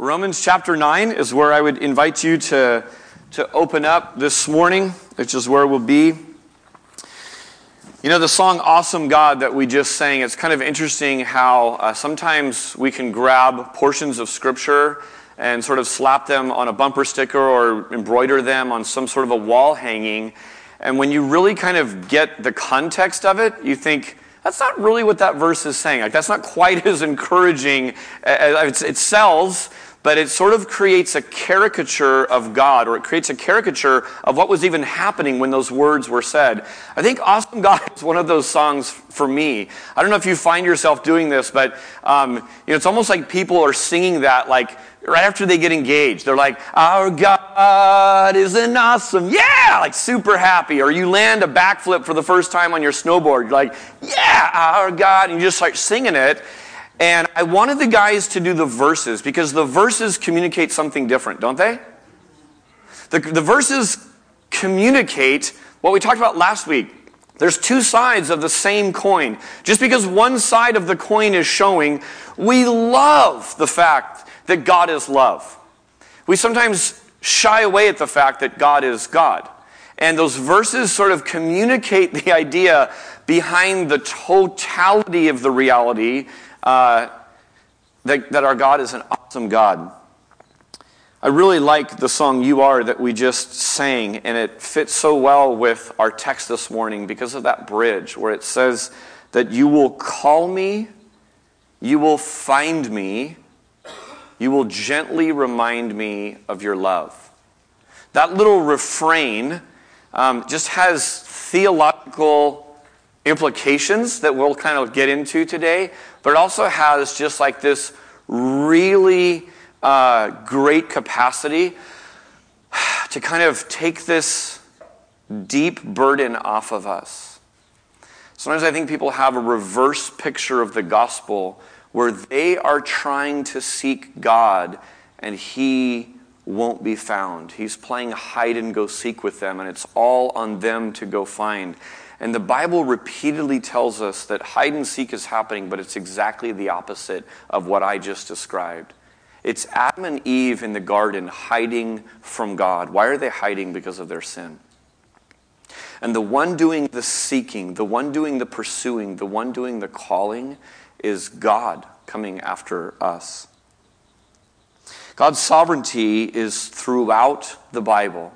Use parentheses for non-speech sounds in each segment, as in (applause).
Romans chapter 9 is where I would invite you to, to open up this morning, which is where we'll be. You know, the song Awesome God that we just sang, it's kind of interesting how uh, sometimes we can grab portions of Scripture and sort of slap them on a bumper sticker or embroider them on some sort of a wall hanging. And when you really kind of get the context of it, you think, that's not really what that verse is saying. Like, that's not quite (laughs) as encouraging. It sells, but it sort of creates a caricature of God, or it creates a caricature of what was even happening when those words were said. I think Awesome God is one of those songs for me. I don't know if you find yourself doing this, but um, you know, it's almost like people are singing that like right after they get engaged. They're like, Our God is an awesome, yeah, like super happy. Or you land a backflip for the first time on your snowboard. You're like, Yeah, our God. And you just start singing it. And I wanted the guys to do the verses because the verses communicate something different, don't they? The, the verses communicate what we talked about last week. There's two sides of the same coin. Just because one side of the coin is showing, we love the fact that God is love. We sometimes shy away at the fact that God is God. And those verses sort of communicate (laughs) the idea behind the totality of the reality uh, that, that our God is an awesome God. I really like the song You Are that we just sang, and it fits so well with our text this morning because of that bridge where it says that you will call me, you will find me, you will gently remind me of your love. That little refrain um, just has theological implications that we'll kind of get into today, but it also has just like this really uh, great capacity to kind of take this deep burden off of us. Sometimes I think people have a reverse picture of the gospel where they are trying to seek God and He won't be found. He's playing hide and go seek with them, and it's all on them to go find. And the Bible repeatedly tells us that hide and seek is happening, but it's exactly the opposite of what I just described. It's Adam and Eve in the garden hiding from God. Why are they hiding? Because of their sin. And the one doing the seeking, the one doing the pursuing, the one doing the calling is God coming after us. God's sovereignty is throughout the Bible.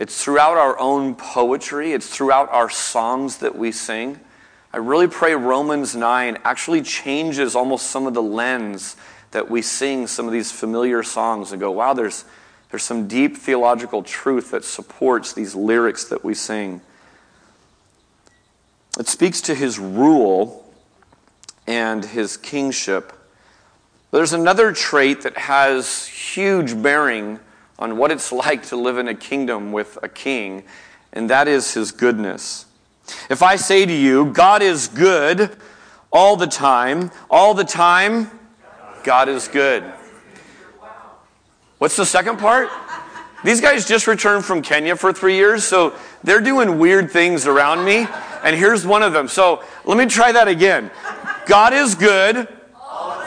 It's throughout our own poetry, it's throughout our songs that we sing. I really pray Romans 9 actually changes almost some of the lens that we sing some of these familiar songs and go, wow, there's, there's some deep theological truth that supports these lyrics that we sing. It speaks to his rule and his kingship. There's another trait that has huge bearing on what it's (laughs) like to live in a kingdom with a king, and that is his goodness. If I say to you, God is good all the time, all the time, God is good. What's the second part? These guys just returned from Kenya for three years, so they're doing weird things around me, and here's one of them. So let me try that again. God is good, all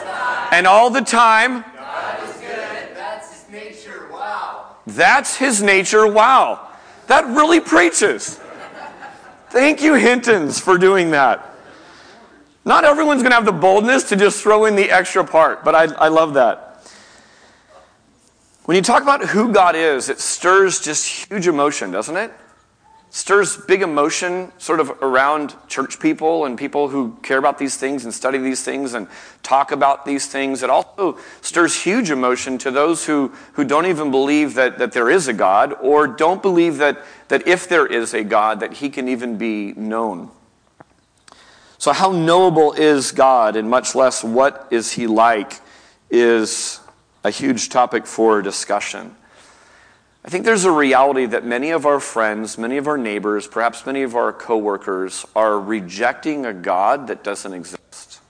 and all the time, That's his nature. Wow. That really preaches. Thank you, Hintons, for doing that. Not everyone's going to have the boldness to just throw in the extra part, but I, I love that. When you talk about who God is, it stirs just huge emotion, doesn't it? Stirs big emotion sort of around church people and people who care about these things and study these things and talk about these things. It also stirs huge emotion to those who, who don't even believe that, that there is a God or don't believe that, that if there is a God, that he can even be known. So, how knowable is God, and much less what is he like, is a huge topic for discussion. I think there's a reality that many of our friends, many of our neighbors, perhaps many of our coworkers are rejecting a God that doesn't exist.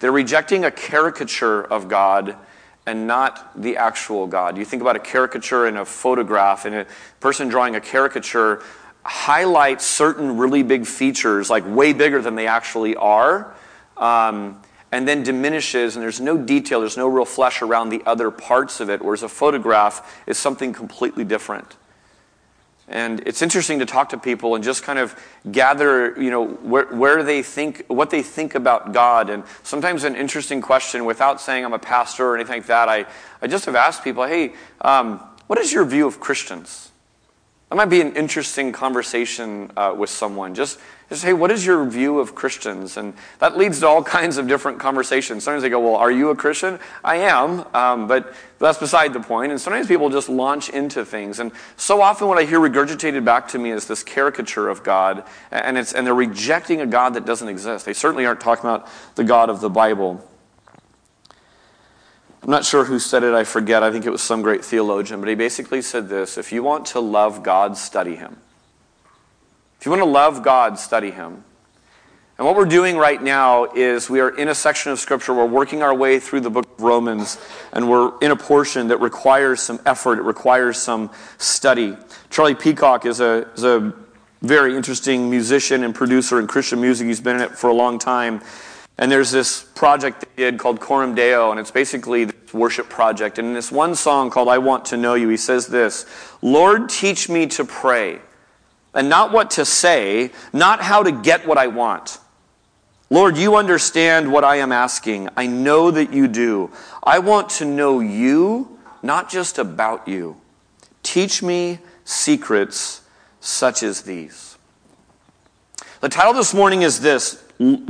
They're rejecting a caricature of God and not the actual God. You think about a caricature in a photograph, and a person drawing a caricature highlights certain really big features, like way bigger than they actually are. Um, and then diminishes, and there's no detail, there's no real flesh around the other parts of it, whereas a photograph is something completely different. And it's interesting to talk to people and just kind of gather, you know, where, where they think, what they think about God. And sometimes an interesting question, without saying I'm a pastor or anything like that, I, I just have asked people, hey, um, what is your view of Christians? That might be an interesting conversation uh, with someone. Just, just, hey, what is your view of Christians? And that leads to all (laughs) kinds of different conversations. Sometimes they go, well, are you a Christian? I am, um, but that's beside the point. And sometimes people just launch into things. And so often what I hear regurgitated back to me is this caricature of God, and, it's, and they're rejecting a God that doesn't exist. They certainly aren't talking about the God of the Bible. I'm not sure who said it, I forget. I think it was some great theologian, but he basically said this if you want to love God, study him. If you want to love God, study him. And what we're doing right now is we are in a section of Scripture, we're working our way through the book of Romans, and we're in a portion that requires some effort, it requires some study. Charlie Peacock is a, is a very interesting musician and producer in Christian music. He's been in it for a long time. And there's this project they did called Coram Deo, and it's basically this worship project. And in this one song called I Want to Know You, he says this Lord, teach me to pray, and not what to say, not how to get what I want. Lord, you understand what I am asking. I know that you do. I want to know you, not just about you. Teach me secrets such as these. The title this morning is this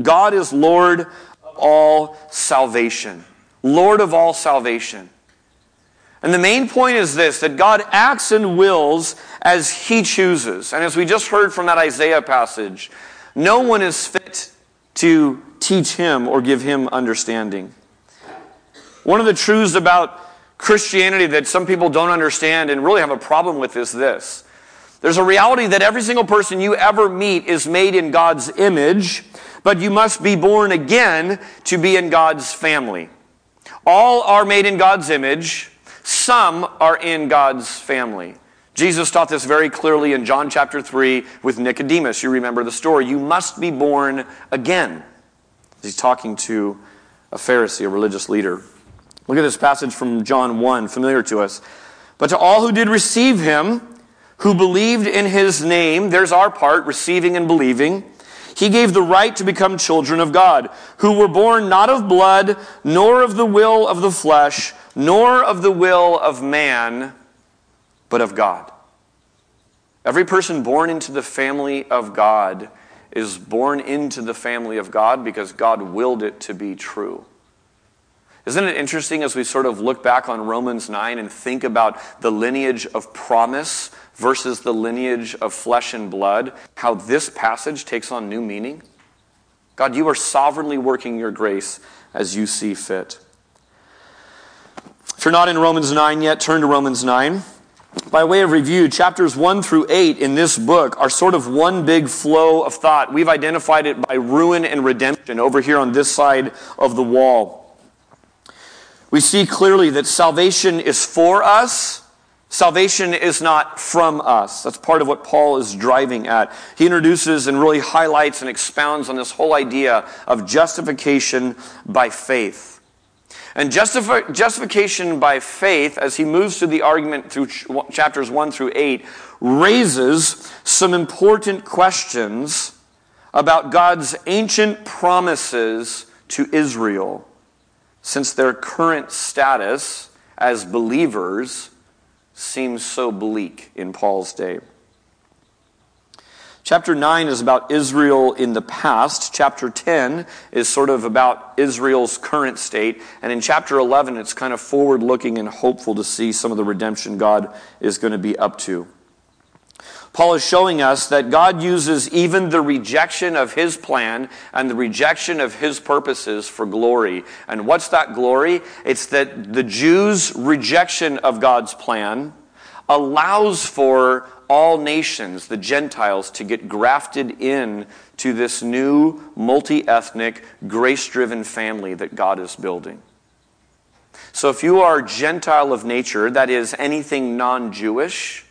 God is Lord of all salvation. Lord of all salvation. And the main point is this that God acts and wills as He chooses. And as we just heard from that Isaiah passage, no one is fit to teach Him or give Him understanding. One of the truths about Christianity that some people don't understand and really have a problem with is this. There's a reality that every single person you ever meet is made in God's image, but you must be born again to be in God's family. All are made in God's image, some are in God's family. Jesus taught this very clearly in John chapter 3 with Nicodemus. You remember the story. You must be born again. He's talking to a Pharisee, a religious leader. Look at this passage from John 1, familiar to us. But to all who did receive him, who believed in his name, there's our part, receiving and believing. He gave the right to become children of God, who were born not of blood, nor of the will of the flesh, nor of the will of man, but of God. Every person born into the family of God is born into the family of God because God willed it to be true. Isn't it interesting as we sort of look back on Romans 9 and think about the lineage of promise versus the lineage of flesh and blood, how this passage takes on new meaning? God, you are sovereignly working your grace as you see fit. If you're not in Romans 9 yet, turn to Romans 9. By way of review, chapters 1 through 8 in this book are sort of one big flow of thought. We've identified it by ruin and redemption over here on this side of the wall we see clearly that salvation is for us. Salvation is not from us. That's part of what Paul is driving at. He introduces and really highlights and expounds on this whole idea of justification by faith. And justifi- justification by faith, as he moves through the argument through ch- chapters 1 through 8, raises some important questions about God's ancient promises to Israel since their current status as believers seems so bleak in Paul's day. Chapter 9 is about Israel in the past. Chapter 10 is sort of about Israel's current state. And in chapter 11, it's kind of forward looking and hopeful to see some of the redemption God is going to be up to. Paul is showing us that God uses even the rejection of his plan and the rejection of his purposes for glory. And what's that glory? It's that the Jews' rejection of God's plan allows for all nations, the Gentiles, to get grafted in to this new multi ethnic, grace driven family that God is building. So if you are Gentile of nature, that is anything non Jewish,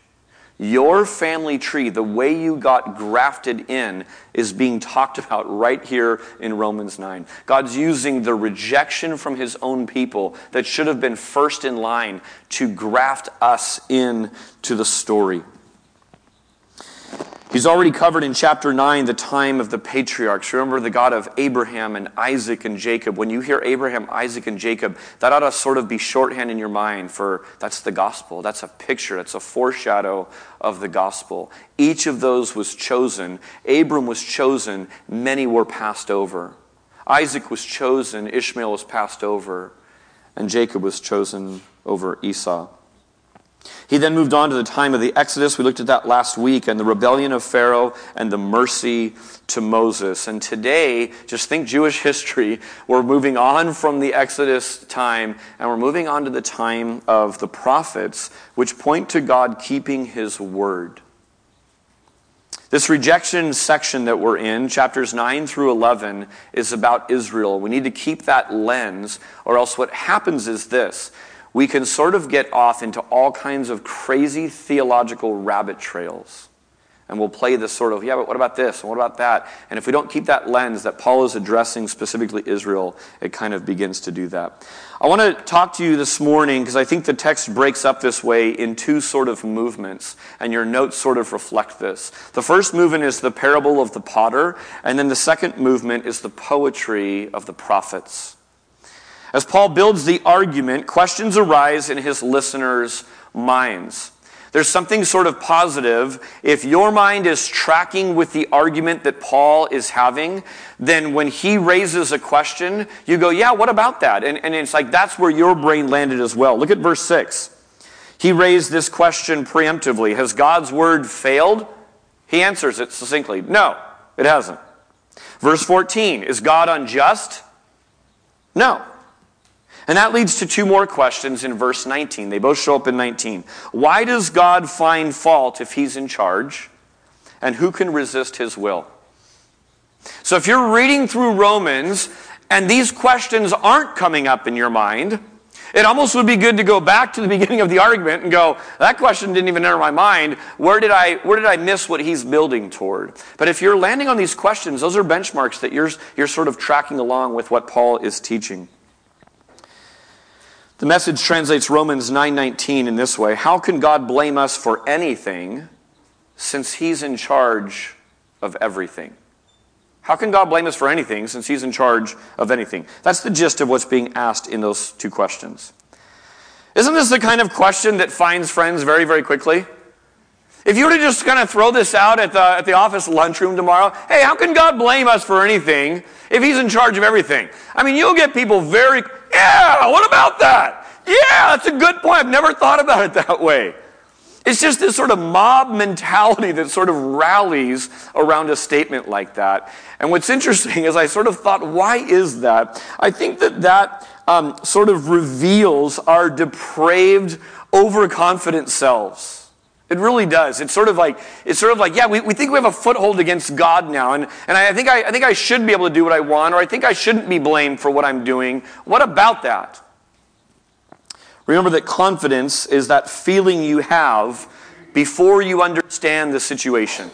Your family tree, the way you got grafted in, is being talked about right here in Romans 9. God's using the rejection from his own people that should have been first in line to graft us in to the story. He's already covered in chapter 9 the time of the patriarchs. Remember the God of Abraham and Isaac and Jacob. When you hear Abraham, Isaac, and Jacob, that ought to sort of be shorthand in your mind for that's the gospel. That's a picture, that's a foreshadow of the gospel. Each of those was chosen. Abram was chosen, many were passed over. Isaac was chosen, Ishmael was passed over, and Jacob was chosen over Esau. He then moved on to the time of the Exodus. We looked at that last week and the rebellion of Pharaoh and the mercy to Moses. And today, just think Jewish history. We're moving on from the Exodus time and we're moving on to the time of the prophets, which point to God keeping his word. This rejection section that we're in, chapters 9 through 11, is about Israel. We need to keep that lens, or else what happens is this we can sort of get off into all kinds of crazy theological rabbit trails. And we'll play this sort of, yeah, but what about this? And what about that? And if we don't keep that lens that Paul is addressing specifically Israel, it kind of begins to do that. I want to talk to you this morning because I think the text breaks up this way in two sort of movements, and your notes sort of reflect this. The first movement is the parable of the potter, and then the second movement is the poetry of the prophets. As Paul builds the argument, questions arise in his listeners' minds. There's something sort of positive. If your mind is tracking with the argument that Paul is having, then when he raises a question, you go, Yeah, what about that? And, and it's like that's where your brain landed as well. Look at verse 6. He raised this question preemptively Has God's word failed? He answers it succinctly No, it hasn't. Verse 14 Is God unjust? No. And that leads to two more questions in verse 19. They both show up in 19. Why does God find fault if he's in charge? And who can resist his will? So if you're reading through Romans and these questions aren't coming up in your mind, it almost would be good to go back to the (laughs) beginning of the argument and go, that question didn't even enter my mind. Where did I, where did I miss what he's building toward? But if you're landing on these questions, those are benchmarks that you're, you're sort of tracking along with what Paul is teaching. The message translates Romans 9:19 in this way: How can God blame us for anything since he's in charge of everything? How can God blame us for anything since he's in charge of anything? That's the gist of what's being asked in those two questions. Isn't this the kind of question that finds friends very, very quickly? If you were to just kind of throw this out at the, at the office lunchroom tomorrow, hey, how can God blame us for anything if He's in charge of everything? I mean, you'll get people very, yeah, what about that? Yeah, that's a good point. I've never thought about it (laughs) that way. It's just this sort of mob mentality that sort of rallies around a statement like that. And what's interesting (laughs) is I sort of thought, why is that? I think that that um, sort of reveals our depraved, overconfident selves. It really does. It's sort of like, it's sort of like, yeah, we, we think we have a foothold against God now. And, and I, think I, I think I should be able to do what I want, or I think I shouldn't be blamed for what I'm doing. What about that? Remember that confidence is that feeling you have before you understand the situation.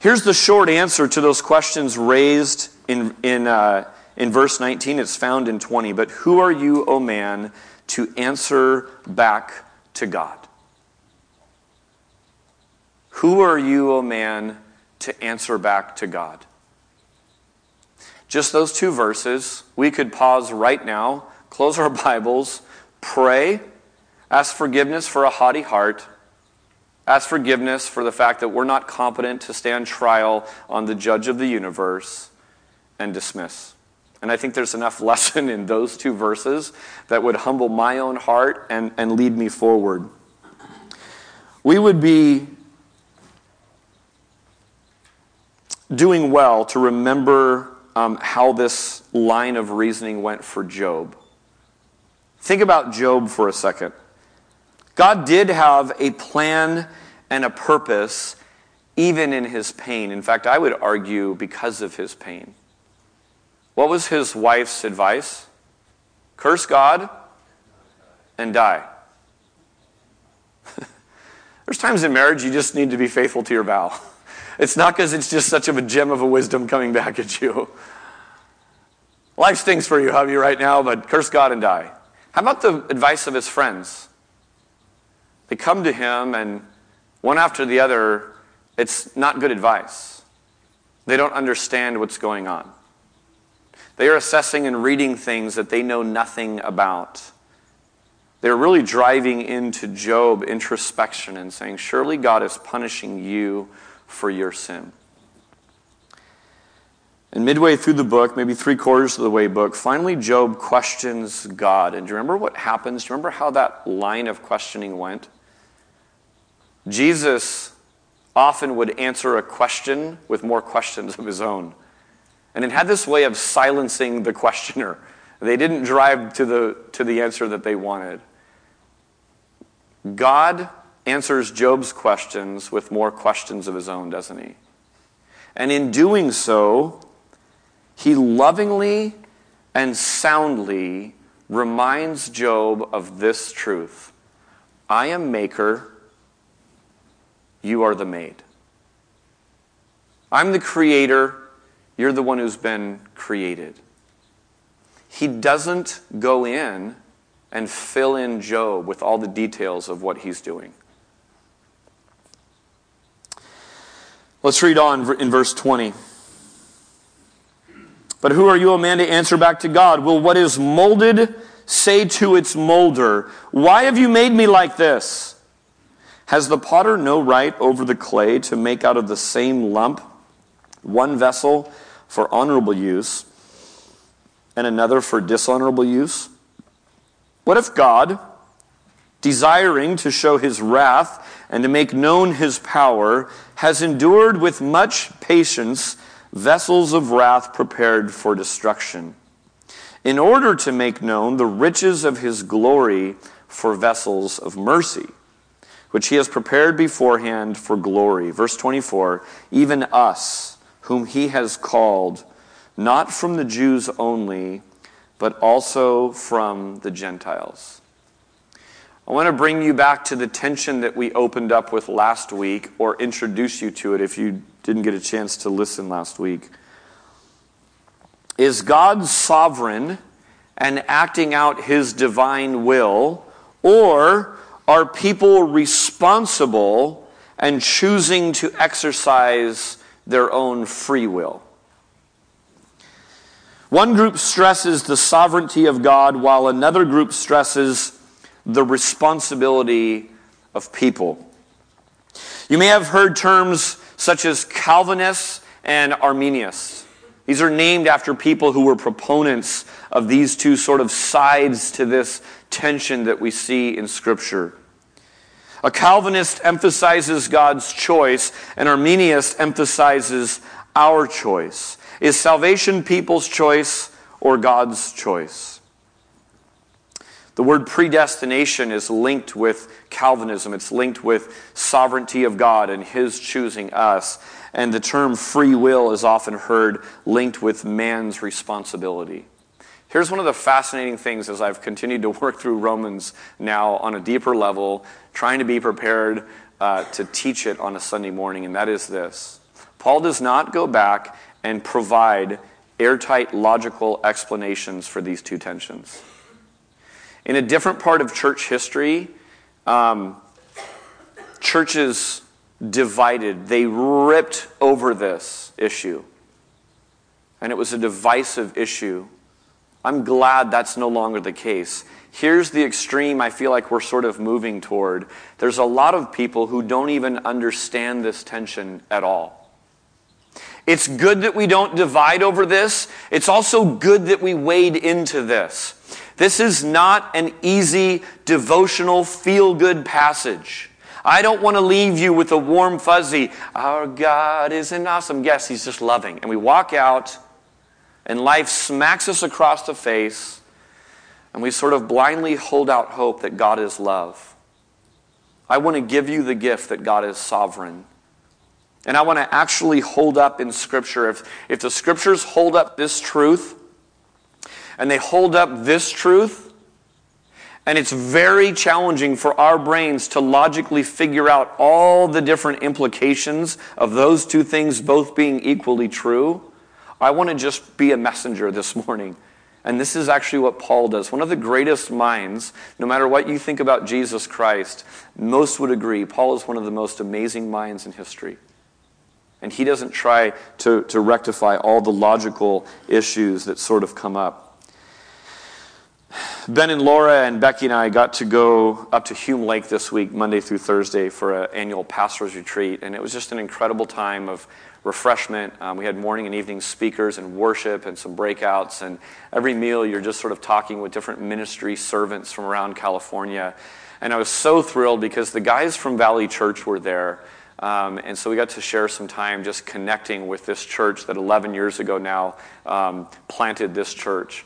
Here's the short answer to those questions raised in, in, uh, in verse 19. It's found in 20. But who are you, O man, to answer back to God? Who are you, O man, to answer back to God? Just those two verses. We could pause right now, close our (laughs) Bibles, pray, ask forgiveness for a haughty heart, ask forgiveness for the fact that we're not competent to stand trial on the judge of the universe, and dismiss. And I think there's enough (laughs) lesson in those two verses that would humble my own heart and, and lead me forward. We would be doing well to remember um, how this line of reasoning went for Job. Think about Job for a second. God did have a plan and a purpose even in his pain. In fact, I would argue because of his pain. What was his wife's advice? Curse God and die. (laughs) There's times in marriage you just need to be faithful to your vow. (laughs) It's not because it's just such of a gem of a wisdom coming back at you. Life stinks for you, hubby, right now, but curse God and die. How about the advice of his friends? They come to him, and one after the other, it's not good advice. They don't understand what's going on. They are assessing and reading things that they know nothing about. They're really driving into Job introspection and saying, Surely God is punishing you for your sin. And midway through the book, maybe three quarters of the way book, finally Job questions God. And do you remember what happens? Do you remember how that line of questioning went? Jesus often would answer a question with more questions of his own. And it had this way of silencing the questioner. They didn't drive to the, to the answer that they wanted. God answers Job's questions with more questions of his own, doesn't he? And in doing so, he lovingly and soundly reminds Job of this truth I am maker, you are the made. I'm the creator, you're the one who's been created. He doesn't go in and fill in Job with all the details of what he's doing. Let's read on in verse 20. But who are you, a man, to answer back to God? Will what is molded say to its molder, Why have you made me like this? Has the potter no right over the clay to make out of the same lump one vessel for honorable use and another for dishonorable use? What if God, desiring to show his wrath and to make known his power, has endured with much patience vessels of wrath prepared for destruction, in order to make known the riches of his glory for vessels of mercy, which he has prepared beforehand for glory. Verse 24 Even us, whom he has called, not from the Jews only, but also from the Gentiles. I want to bring you back to the tension that we opened up with last week, or introduce you to it if you didn't get a chance to listen last week. Is God sovereign and acting out his divine will, or are people responsible and choosing to exercise their own free will? One group stresses the sovereignty of God, while another group stresses the responsibility of people. You may have heard terms such as Calvinists and Arminians. These are named after people who were proponents of these two sort of sides to this tension that we see in Scripture. A Calvinist emphasizes God's choice, and Arminius emphasizes our choice. Is salvation people's choice or God's choice? The word predestination is linked with Calvinism. It's linked with sovereignty of God and His choosing us. And the term free will is often heard linked with man's responsibility. Here's one of the fascinating things as I've continued to (laughs) work through Romans now on a deeper level, trying to be prepared uh, to teach it on a Sunday morning, and that is this Paul does not go back and provide airtight logical explanations for these two tensions. In a different part of church history, um, churches divided. They ripped over this issue. And it was a divisive issue. I'm glad that's no longer the case. Here's the extreme I feel like we're sort of moving toward. There's a lot of people who don't even understand this tension at all. It's good that we don't divide over this. It's also good that we wade into this. This is not an easy devotional feel good passage. I don't want to leave you with a warm fuzzy, our God is an awesome. Yes, He's just loving. And we walk out, and life smacks us across the face, and we sort of blindly hold out hope that God is love. I want to give you the gift that God is sovereign. And I want to actually hold up in Scripture. If, if the Scriptures hold up this truth, and they hold up this truth, And it's very challenging for our brains to logically figure out all the different implications of those two things both being equally true. I want to just be a messenger this morning. And this is actually what Paul does. One of the greatest minds, no matter what you think about Jesus Christ, most would agree Paul is one of the most amazing minds in history. And he doesn't try to, to rectify all the logical issues that sort of come up. Ben and Laura and Becky and I got to go up to Hume Lake this week, Monday through Thursday, for an annual pastor's retreat. And it was just an incredible time of refreshment. Um, we had morning and evening speakers and worship and some breakouts. And every meal, you're just sort of talking with different ministry servants from around California. And I was so thrilled because the guys from Valley Church were there. Um, and so we got to share some time just connecting with this church that 11 years ago now um, planted this church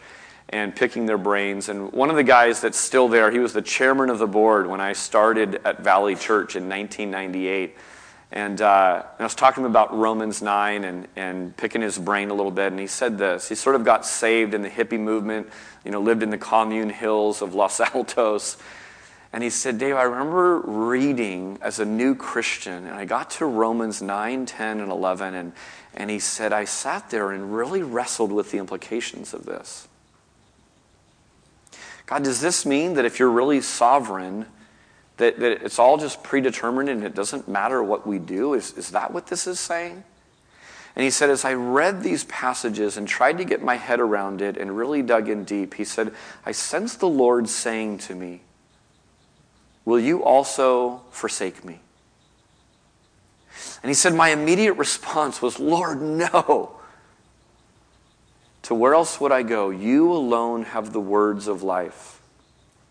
and picking their brains. And one of the guys that's still there, he was the chairman of the board when I started at Valley Church in 1998. And, uh, and I was talking about Romans 9 and, and picking his brain a little bit. And he said this. He sort of got saved in the hippie movement, you know, lived in the commune hills of Los (laughs) Altos. And he said, Dave, I remember reading as a new Christian, and I got to Romans 9, 10, and 11. And, and he said, I sat there and really wrestled with the implications of this. God, does this mean that if you're really sovereign, that, that it's all just predetermined and it doesn't matter what we do? Is, is that what this is saying? And he said, as I read these passages and tried to get my head around it and really dug in deep, he said, I sensed the Lord saying to me, Will you also forsake me? And he said, My immediate response was, Lord, no. To where else would I go? You alone have the words of life.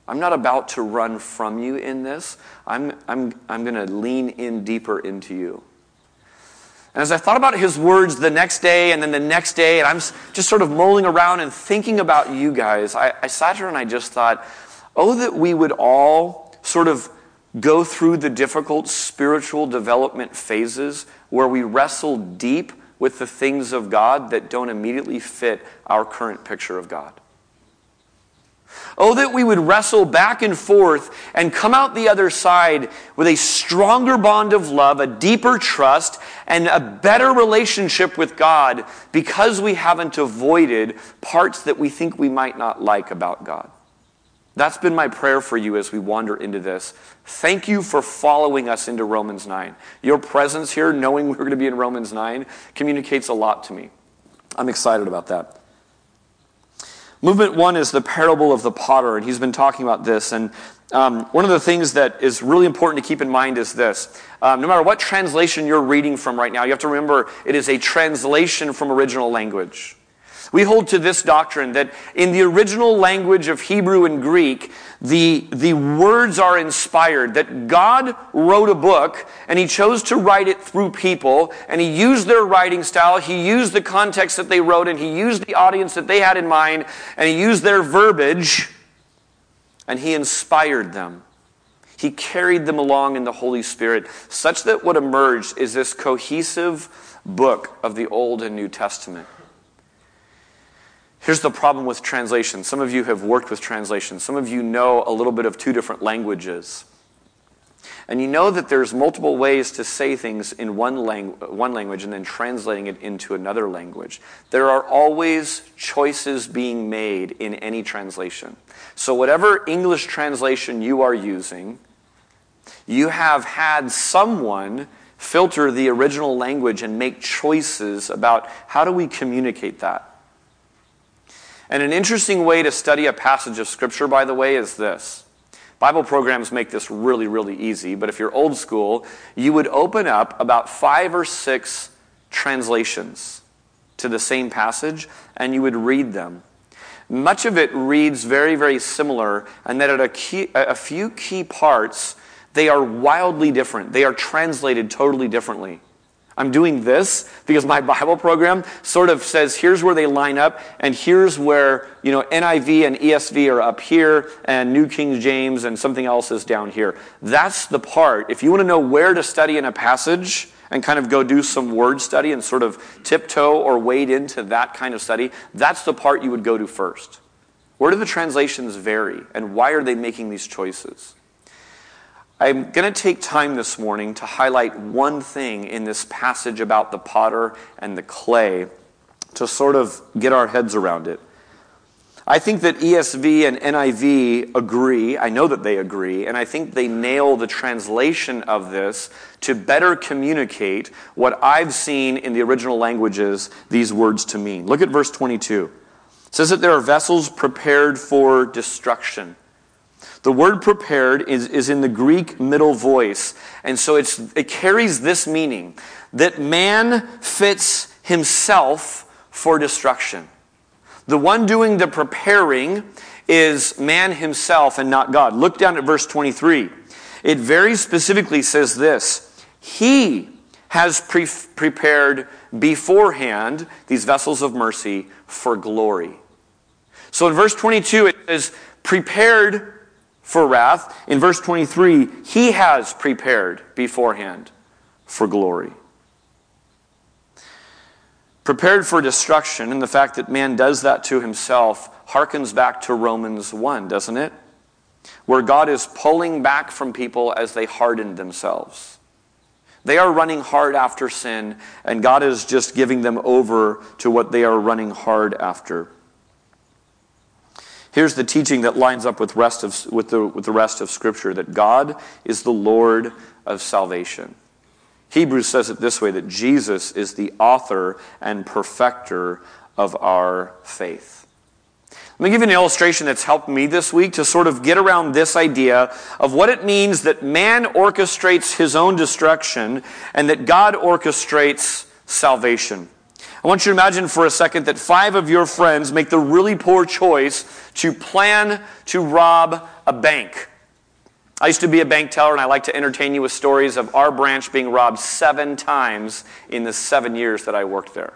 I'm not about to run from you in this. I'm, I'm, I'm going to lean in deeper into you. And as I thought about his words the next day and then the next day, and I'm just sort of mulling around and thinking about you guys, I, I sat here and I just thought, oh, that we would all sort of go through the difficult spiritual development phases where we wrestle deep with the things of God that don't immediately fit our current picture of God. Oh, that we would wrestle back and forth and come out the other side with a stronger bond of love, a deeper trust, and a better relationship with God because we haven't avoided parts that we think we might not like about God. That's been my prayer for you as we wander into this. Thank you for following us into Romans 9. Your presence here, knowing we're going to be in Romans 9, communicates a lot to me. I'm excited about that. Movement one is the parable of the potter, and he's been talking about this. And um, one of the things that is really important to keep in mind is this. Um, no matter what translation you're reading from right now, you have to remember it is a translation from original language. We hold to this doctrine that in the original language of Hebrew and Greek, the, the words are inspired, that God wrote a book and he chose to write it through people and he used their writing style, he used the context that they wrote and he used the audience that they had in mind and he used their verbiage and he inspired them. He carried them along in the Holy Spirit such that what emerged is this cohesive book of the Old and New Testament. Here's the problem with translation. Some of you have worked with translation. Some of you know a little bit of two different languages. And you know that there's multiple ways to say things in one, one language and then translating it into another language. There are always choices being made in any translation. So, whatever English translation you are using, you have had someone filter the original language and make choices about how do we communicate that. And an interesting way to study a passage of Scripture, by the way, is this. Bible programs make this really, really easy, but if you're old school, you would open up about five or six translations to the same passage and you would read them. Much of it reads very, very similar, and that at a, key, a few key parts, they are wildly different. They are translated totally differently. I'm doing this because my Bible program sort of says here's where they line up, and here's where, you know, NIV and ESV are up here, and New King James and something else is down here. That's the part. If you want to know where to study in a passage, and kind of go do some word study and sort of tiptoe or wade into that kind of study, that's the part you would go to first. Where do the translations vary, and why are they making these choices? I'm going to take time this morning to highlight one thing in this passage about the potter and the clay to sort of get our heads around it. I think that ESV and NIV agree. I know that they agree, and I think they nail the translation of this to better communicate what I've seen in the original languages these words to mean. Look at verse 22. It says that there are vessels prepared for destruction. The word prepared is, is in the Greek middle voice. And so it carries this meaning that man fits himself for destruction. The one doing the preparing is man himself and not God. Look down at verse 23. It very specifically says this He has pre- prepared beforehand these vessels of mercy for glory. So in verse 22, it says, prepared for wrath. In verse 23, he has prepared beforehand for glory. Prepared for destruction, and the fact that man does that to himself harkens back to Romans 1, doesn't it? Where God is pulling back from people as they harden themselves. They are running hard after sin, and God is just giving them over to what they are running hard after. Here's the teaching that lines up with, rest of, with, the, with the rest of Scripture that God is the Lord of salvation. Hebrews says it this way that Jesus is the author and perfecter of our faith. Let me give you an illustration that's helped me this week to sort of get around this idea of what it means that man orchestrates his own destruction and that God orchestrates salvation. I want you to imagine for a second that five of your friends make the really poor choice to plan to rob a bank. I used to be a bank teller, and I like to entertain you with stories of our branch being robbed seven times in the seven years that I worked there.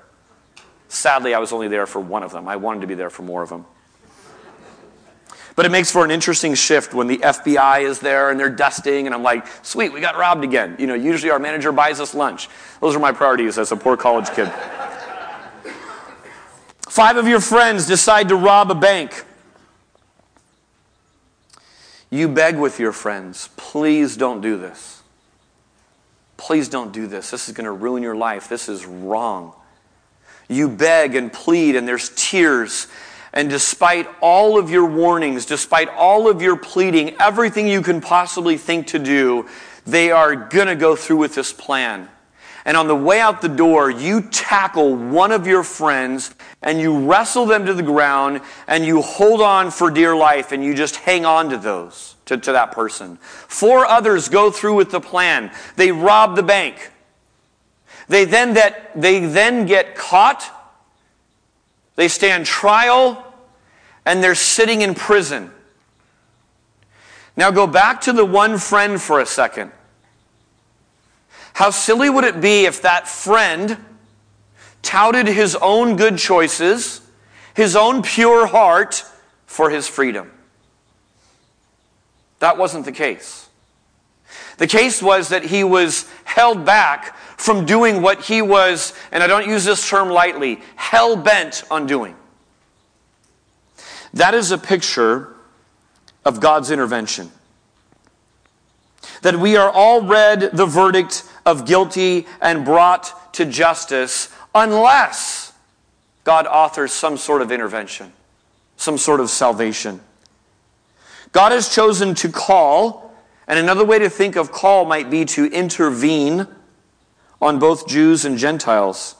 Sadly, I was only there for one of them. I wanted to be there for more of them. But it makes for an interesting shift when the FBI is there and they're dusting, and I'm like, sweet, we got robbed again. You know, usually our manager buys us lunch. Those are my priorities as a poor college kid. Five of your friends decide to rob a bank. You beg with your friends, please don't do this. Please don't do this. This is going to ruin your life. This is wrong. You beg and plead, and there's tears. And despite all of your warnings, despite all of your pleading, everything you can possibly think to do, they are going to go through with this plan. And on the way out the door, you tackle one of your friends and you wrestle them to the ground and you hold on for dear life and you just hang on to those, to, to that person. Four others go through with the plan. They rob the bank. They then, that, they then get caught. They stand trial and they're sitting in prison. Now go back to the one friend for a second. How silly would it be if that friend touted his own good choices, his own pure heart for his freedom? That wasn't the case. The case was that he was held back from doing what he was, and I don't use this term lightly, hell bent on doing. That is a picture of God's intervention. That we are all read the verdict of guilty and brought to justice unless God authors some sort of intervention, some sort of salvation. God has chosen to call, and another way to think of call might be to intervene on both Jews and Gentiles.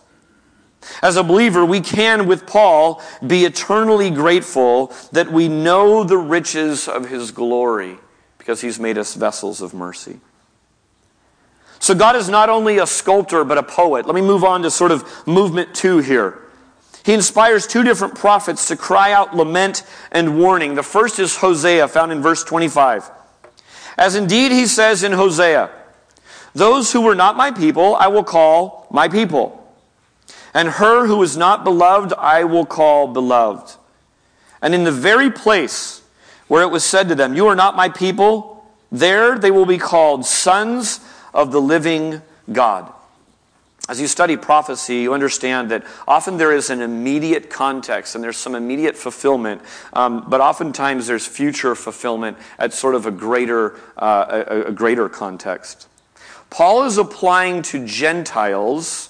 As a believer, we can, with Paul, be eternally grateful that we know the riches of his glory because he's made us vessels of mercy. So God is not only a sculptor, but a poet. Let me move on to sort of movement two here. He inspires two different prophets to cry out lament and warning. The first is Hosea, found in verse 25. As indeed he says in Hosea, Those who were not my people, I will call my people. And her who is not beloved, I will call beloved. And in the very place where it was said to them, You are not my people, there they will be called sons of the living God. as you study prophecy, you understand that often there is an immediate context and there's some immediate fulfillment, um, but oftentimes there's future fulfillment at sort of a greater, uh, a, a greater context. Paul is applying to Gentiles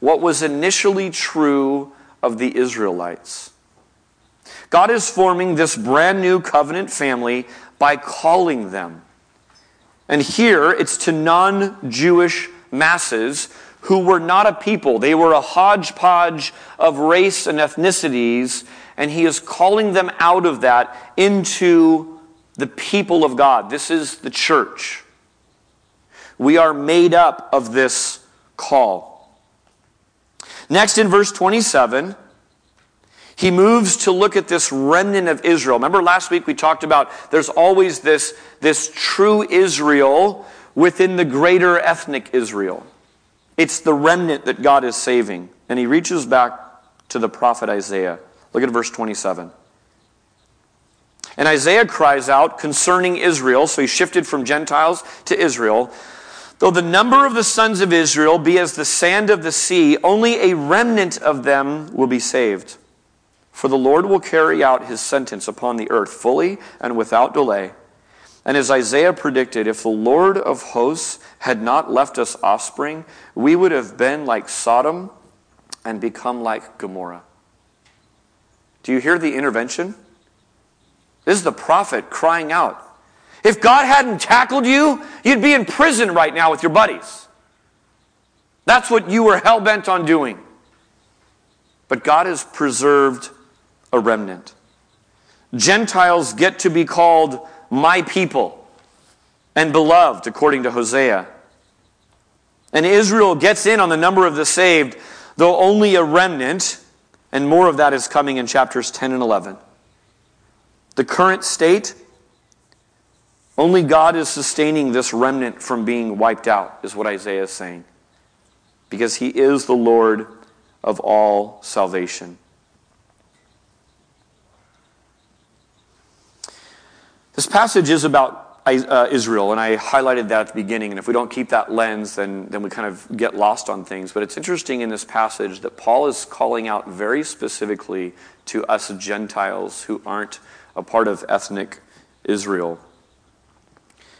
what was initially true of the Israelites. God is forming this brand new covenant family by calling them. And here it's to non Jewish masses who were not a people. They were a hodgepodge of race and ethnicities, and he is calling them out of that into the people of God. This is the church. We are made up of this call. Next, in verse 27, he moves to look at this remnant of Israel. Remember last week we talked about there's always this, this true Israel within the greater ethnic Israel. It's the remnant that God is saving. And he reaches back to the prophet Isaiah. Look at verse 27. And Isaiah cries out concerning Israel, so he shifted from Gentiles to Israel. Though the number of the sons of Israel be as the sand of the sea, only a remnant of them will be saved. For the Lord will carry out his sentence upon the earth fully and without delay. And as Isaiah predicted, if the Lord of hosts had not left us offspring, we would have been like Sodom and become like Gomorrah. Do you hear the intervention? This is the prophet crying out. If God hadn't tackled you, you'd be in prison right now with your buddies. That's what you were hell bent on doing. But God has preserved a remnant. Gentiles get to be called my people and beloved, according to Hosea. And Israel gets in on the number of the saved, though only a remnant, and more of that is coming in chapters 10 and 11. The current state, only God is sustaining this remnant from being wiped out, is what Isaiah is saying. Because he is the Lord of all salvation. This passage is about uh, Israel, and I highlighted that at the beginning. And if we don't keep that lens, then, then we kind of get lost on things. But it's interesting in this passage that Paul is calling out very specifically to us Gentiles who aren't a part of ethnic Israel.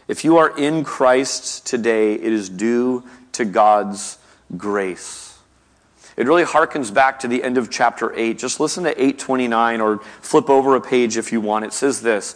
If you are in Christ today, it is due to God's grace. It really harkens back to the end of chapter 8. Just listen to 829 or flip over a page if you want. It says this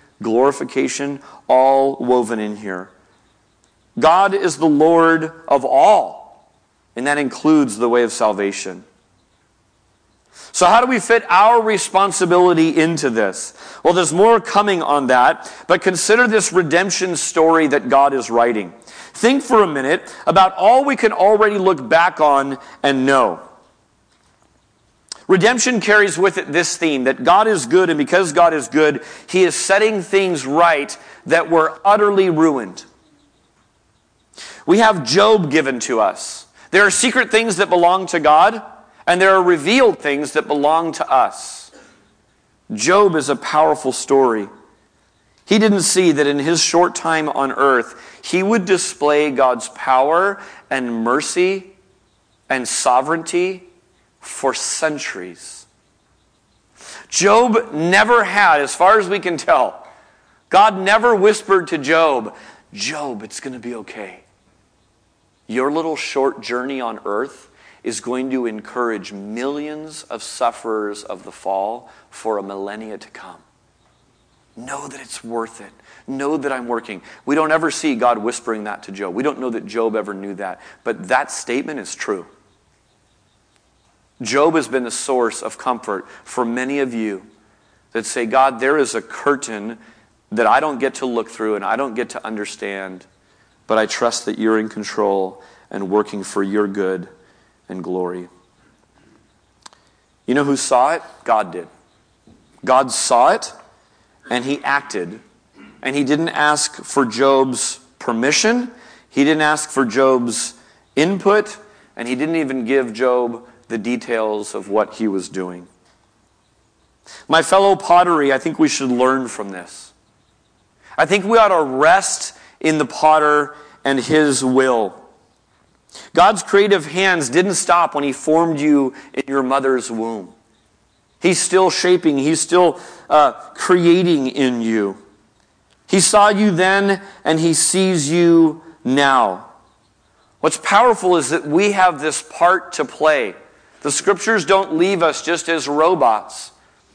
glorification, all woven in here. God is the Lord of all, and that includes the way of salvation. So, how do we fit our responsibility into this? Well, there's more coming on that, but consider this redemption story that God is writing. Think for a minute about all we can already look back on and know. Redemption carries with it this theme that God is good, and because God is good, He is setting things right that were utterly ruined. We have Job given to us. There are secret things that belong to God, and there are revealed things that belong to us. Job is a powerful story. He didn't see that in his short time on earth, he would display God's power and mercy and sovereignty for centuries. Job never had, as far as we can tell, God never whispered to Job, Job, it's going to be okay. Your little short journey on earth is going to encourage millions of sufferers of the fall for a millennia to come. Know that it's worth it. Know that I'm working. We don't ever see God whispering that to Job. We don't know that Job ever knew that. But that statement is true. Job has been the source of comfort for many of you that say, God, there is a curtain that I don't get to look through and I don't get to understand, but I trust that you're in control and working for your good and glory. You know who saw it? God did. God saw it and he acted. And he didn't ask for Job's permission, he didn't ask for Job's input, and he didn't even give Job the details of what he was doing. My fellow pottery, I think we should learn from this. I think we ought to rest in the potter and his will. God's creative hands didn't stop when he formed you in your mother's womb. He's still shaping, he's still uh, creating in you. He saw you then and he sees you now. What's powerful is that we have this part to play. The scriptures don't leave us just as robots,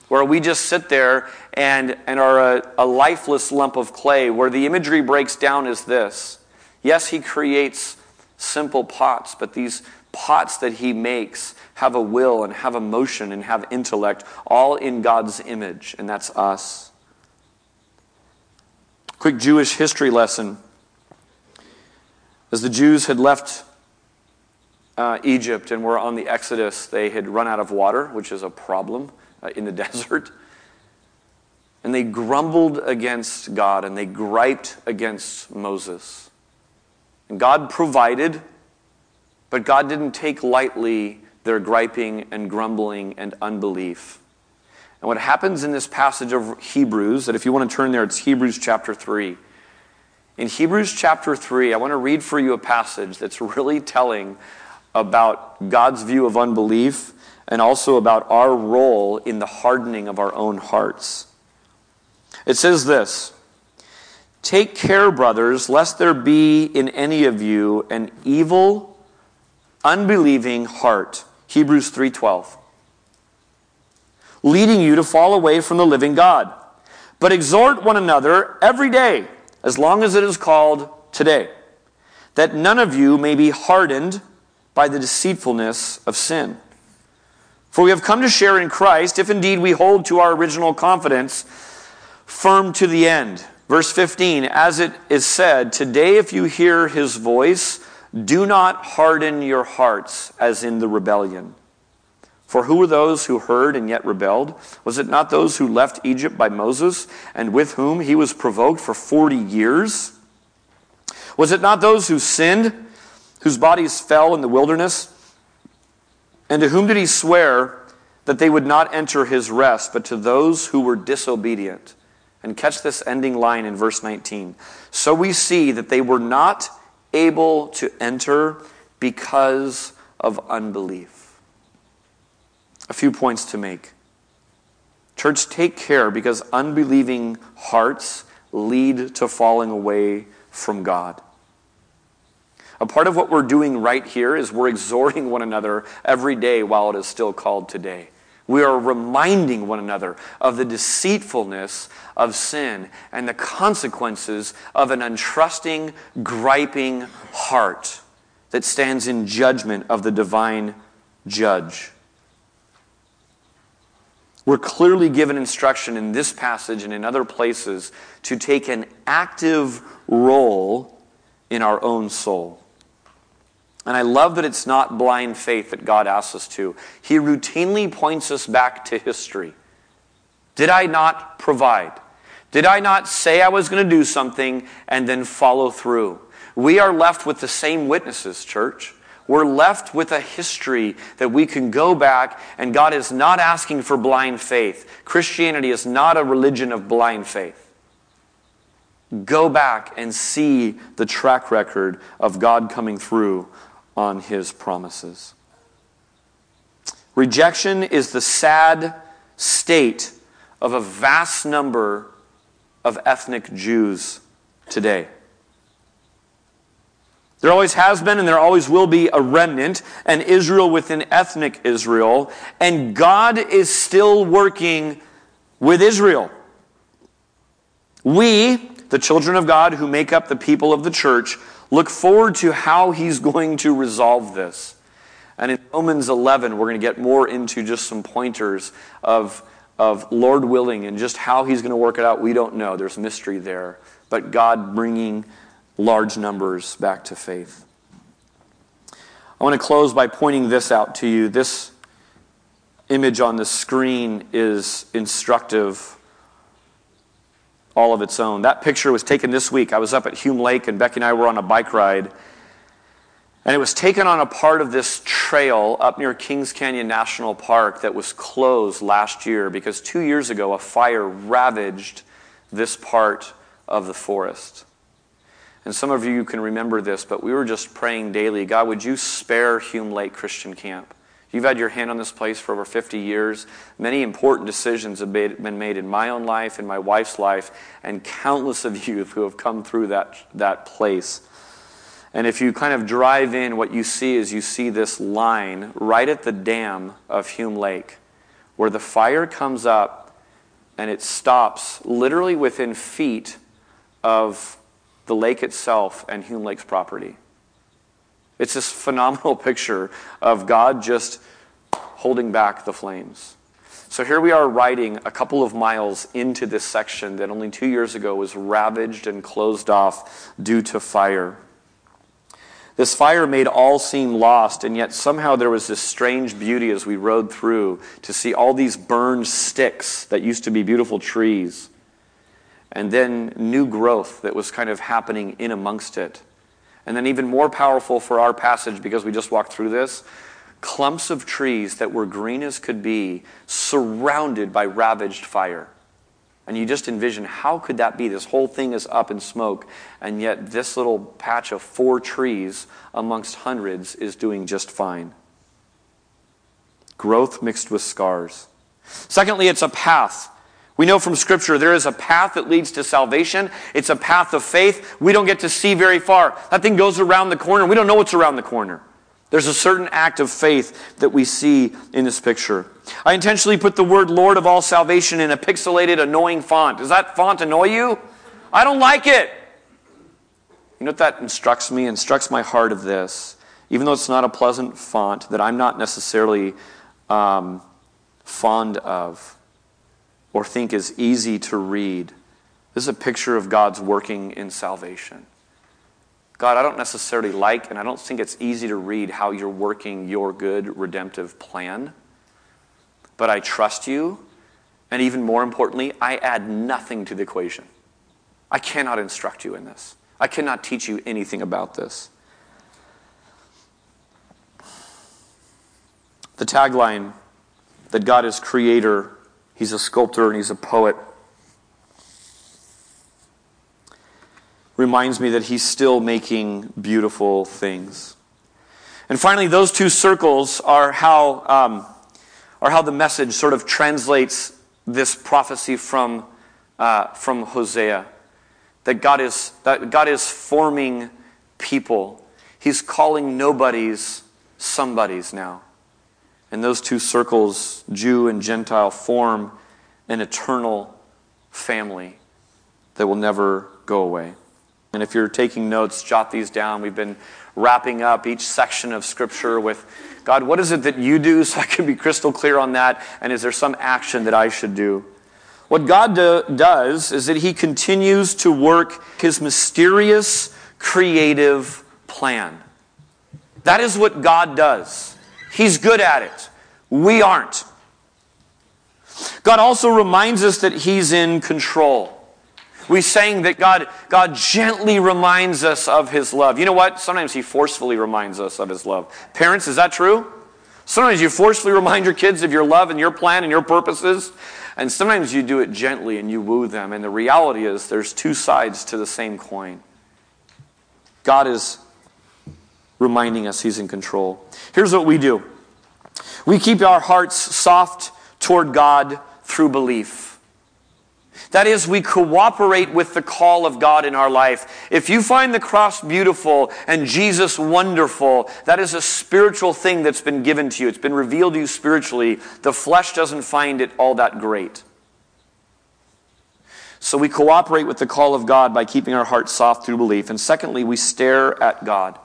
where we just sit there and, and are a, a lifeless lump of clay, where the imagery breaks down is this. Yes, he creates simple pots, but these pots that he makes have a will and have emotion and have intellect, all in God's image, and that's us. Quick Jewish history lesson. As the Jews had left uh, Egypt and were on the Exodus, they had run out of water, which is a problem uh, in the (laughs) desert. And they grumbled against God and they griped against Moses. And God provided, but God didn't take lightly their griping and grumbling and unbelief. And what happens in this passage of Hebrews, that if you want to turn there, it's Hebrews chapter 3. In Hebrews chapter 3, I want to read for you a passage that's really telling about God's view of unbelief and also about our role in the hardening of our own hearts. It says this Take care, brothers, lest there be in any of you an evil, unbelieving heart. Hebrews 3:12. Leading you to fall away from the living God. But exhort one another every day as long as it is called today, that none of you may be hardened by the deceitfulness of sin. For we have come to share in Christ, if indeed we hold to our original confidence firm to the end. Verse 15, as it is said, Today if you hear his voice, do not harden your hearts as in the rebellion. For who were those who heard and yet rebelled? Was it not those who left Egypt by Moses and with whom he was provoked for 40 years? Was it not those who sinned, whose bodies fell in the wilderness? And to whom did he swear that they would not enter his rest, but to those who were disobedient? And catch this ending line in verse 19. So we see that they were not able to enter because of unbelief a few points to make. Church, take care because unbelieving hearts lead to falling away from God. A part of what we're doing right here is we're exhorting one another every day while it is still called today. We are reminding one another of the deceitfulness of sin and the consequences of an untrusting, griping heart that stands in judgment of the divine judge. We're clearly given instruction in this passage and in other places to take an active role in our own soul. And I love that it's not blind faith that God asks us to. He routinely points us back to history. Did I not provide? Did I not say I was going to do something and then follow through? We are left with the same witnesses, church. We're left with a history that we can go back, and God is not asking for blind faith. Christianity is not a religion of blind faith. Go back and see the track record of God coming through on his promises. Rejection is the sad state of a vast number of ethnic Jews today. There always has been and there always will be a remnant, and Israel within ethnic Israel. And God is still working with Israel. We, the children of God who make up the people of the church, look forward to how He's going to resolve this. And in Romans 11, we're going to get more into just some pointers of, of Lord willing and just how He's going to work it out. We don't know. There's mystery there. But God bringing large numbers back to faith. I want to close by pointing this out to you. This image on the screen is instructive all of its own. That picture was taken this week. I was up at Hume Lake, and Becky and I were on a bike ride. And it was taken on a part of this trail up near Kings Canyon National Park that was closed last year because two years ago a fire ravaged this part of the forest. And some of you can remember this, but we were just praying daily God, would you spare Hume Lake Christian Camp? You've had your hand on this place for over 50 years. Many important decisions have been made in my own life, in my wife's life, and countless of you who have come through that, that place. And if you kind of drive in, what you see is you see this line right at the dam of Hume Lake where the fire comes up and it stops literally within feet of the lake itself and Hume Lake's property. It's this phenomenal (laughs) picture of God just holding back the flames. So here we are riding a couple of miles into this section that only two years ago was ravaged and closed off due to fire. This fire made all seem lost, and yet somehow there was this strange beauty as we rode through to see all these burned sticks that used to be beautiful trees, and then new growth that was kind of happening in amongst it. And then, even more powerful for our passage, because we just walked through this, clumps of trees that were green as could be, surrounded by ravaged fire. And you just envision how could that be? This whole thing is up in smoke, and yet this little patch of four trees amongst hundreds is doing just fine. Growth mixed with scars. Secondly, it's a path. We know from Scripture there is a path that leads to salvation. It's a path of faith. We don't get to see very far. That thing goes around the corner. We don't know what's around the corner. There's a certain act of faith that we see in this picture. I intentionally put the word Lord of all salvation in a pixelated, annoying font. Does that font annoy you? I don't like it. You know what that instructs me? Instructs my heart of this. Even though it's not a pleasant font that I'm not necessarily um, fond of or think is easy to read, this is a picture of God's working in salvation. God, I don't necessarily like, and I don't think it's easy to read how you're working your good redemptive plan, but I trust you. And even more importantly, I add nothing to the equation. I cannot instruct you in this, I cannot teach you anything about this. The tagline that God is creator, He's a sculptor, and He's a poet reminds me that he's still making beautiful things. And finally, those two circles are how, um, are how the message sort of translates this prophecy from, uh, from Hosea. That God, is, that God is forming people. He's calling nobodies somebodies now. And those two circles, Jew and Gentile, form an eternal family that will never go away. And if you're taking notes, jot these down. We've been wrapping up each section of Scripture with God, what is it that you do so I can be crystal clear on that? And is there some action that I should do? What God do, does is that He continues to work His mysterious, creative plan. That is what God does. He's good at it. We aren't. God also reminds us that He's in control. We sang that God, God gently reminds us of His love. You know what? Sometimes He forcefully reminds us of His love. Parents, is that true? Sometimes you forcefully remind your kids of your love and your plan and your purposes. And sometimes you do it gently and you woo them. And the reality is there's two sides to the same coin. God is reminding us He's in control. Here's what we do we keep our hearts soft toward God through belief. That is, we cooperate with the call of God in our life. If you find the cross beautiful and Jesus wonderful, that is a spiritual thing that's been given to you. It's been revealed to you spiritually. The flesh doesn't find it all that great. So we cooperate with the call of God by keeping our hearts soft through belief. And secondly, we stare at God.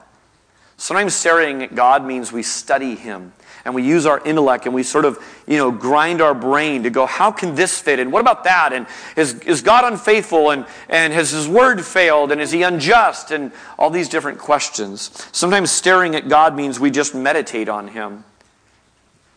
Sometimes staring at God means we study Him and we use our intellect and we sort of, you know, grind our brain to go, how can this fit? And what about that? And is, is God unfaithful? And, and has his word failed? And is he unjust? And all these different questions. Sometimes staring at God means we just meditate on him.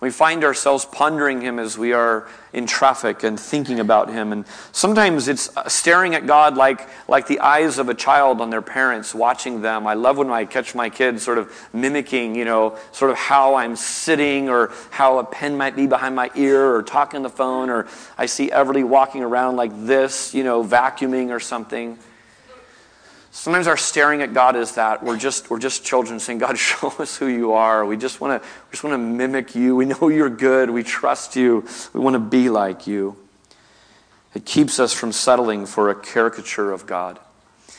We find ourselves pondering Him as we are in traffic and thinking about Him. And sometimes it's uh, staring at God like, like the eyes of a child on their parents, watching them. I love when I catch my kids sort of mimicking, you know, sort of how I'm sitting or how a pen might be behind my ear or talking on the phone, or I see Everly walking around like this, you know, vacuuming or something. Sometimes our staring at God is that we're just, we're just children saying, God, (laughs) show us who you are. We just want to just want to mimic you. We know you're good. We trust you. We want to be like you. It keeps us from settling for a caricature of God. I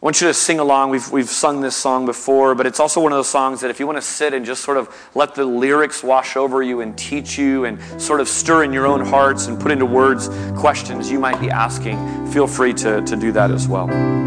want you to sing along. We've, we've sung this song before, but it's also one of those songs that if you want to sit and just sort of let the lyrics wash over you and teach you and sort of stir in your own hearts and put into words questions you might be asking, feel free to, to do that as well.